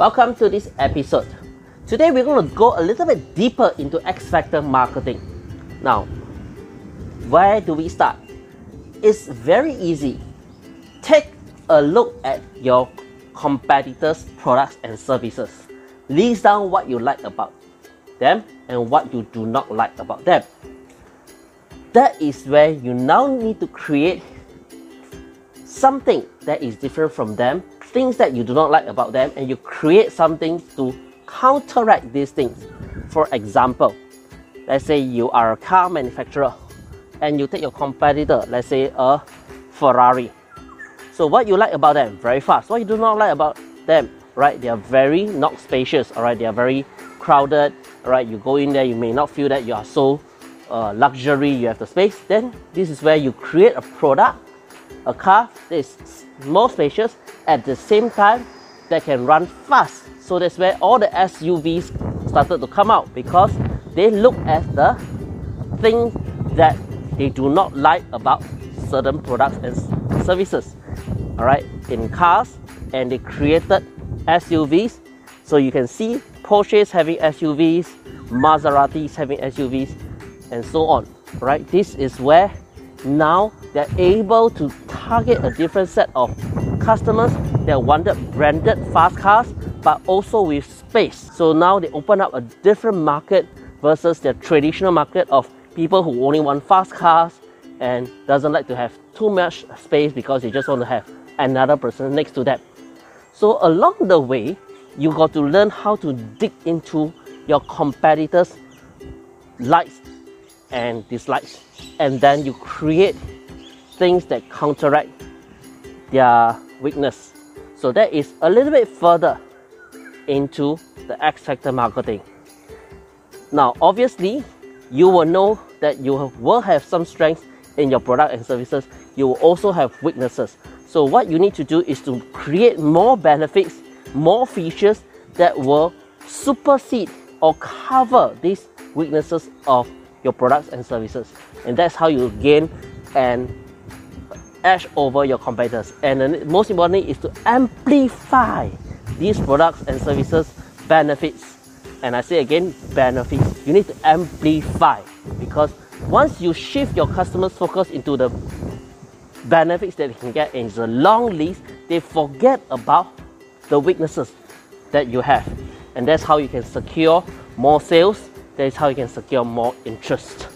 Welcome to this episode. Today we're going to go a little bit deeper into X Factor marketing. Now, where do we start? It's very easy. Take a look at your competitors' products and services. List down what you like about them and what you do not like about them. That is where you now need to create something that is different from them, things that you do not like about them, and you create something to counteract these things. For example, let's say you are a car manufacturer and you take your competitor, let's say a Ferrari. So what you like about them? Very fast. What you do not like about them? Right? They are very not spacious. All right. They are very crowded. All right. You go in there, you may not feel that you are so uh, luxury. You have the space. Then this is where you create a product, a car that is more spacious at the same time that can run fast. So that's where all the SUVs started to come out because they look at the things that they do not like about certain products and services. All right, in cars, and they created SUVs. So you can see Porsche's having SUVs, Maseratis having SUVs, and so on. Right, this is where now they're able to target a different set of customers that wanted branded fast cars but also with space. So now they open up a different market versus their traditional market of people who only want fast cars and doesn't like to have too much space because they just want to have another person next to them. So along the way, you got to learn how to dig into your competitors' likes and dislikes, and then you create things that counteract their weakness. So that is a little bit further into the X Factor marketing. Now, obviously, you will know that you will have some strengths in your product and services. You will also have weaknesses. So, what you need to do is to create more benefits, more features that will supersede or cover these weaknesses of your products and services. And that's how you gain an edge over your competitors. And the most importantly is to amplify these products and services benefits. And I say again, benefits. You need to amplify because once you shift your customers' focus into the benefits that they can get in the long list, they forget about the weaknesses that you have. And that's how you can secure more sales. That is how you can secure more interest.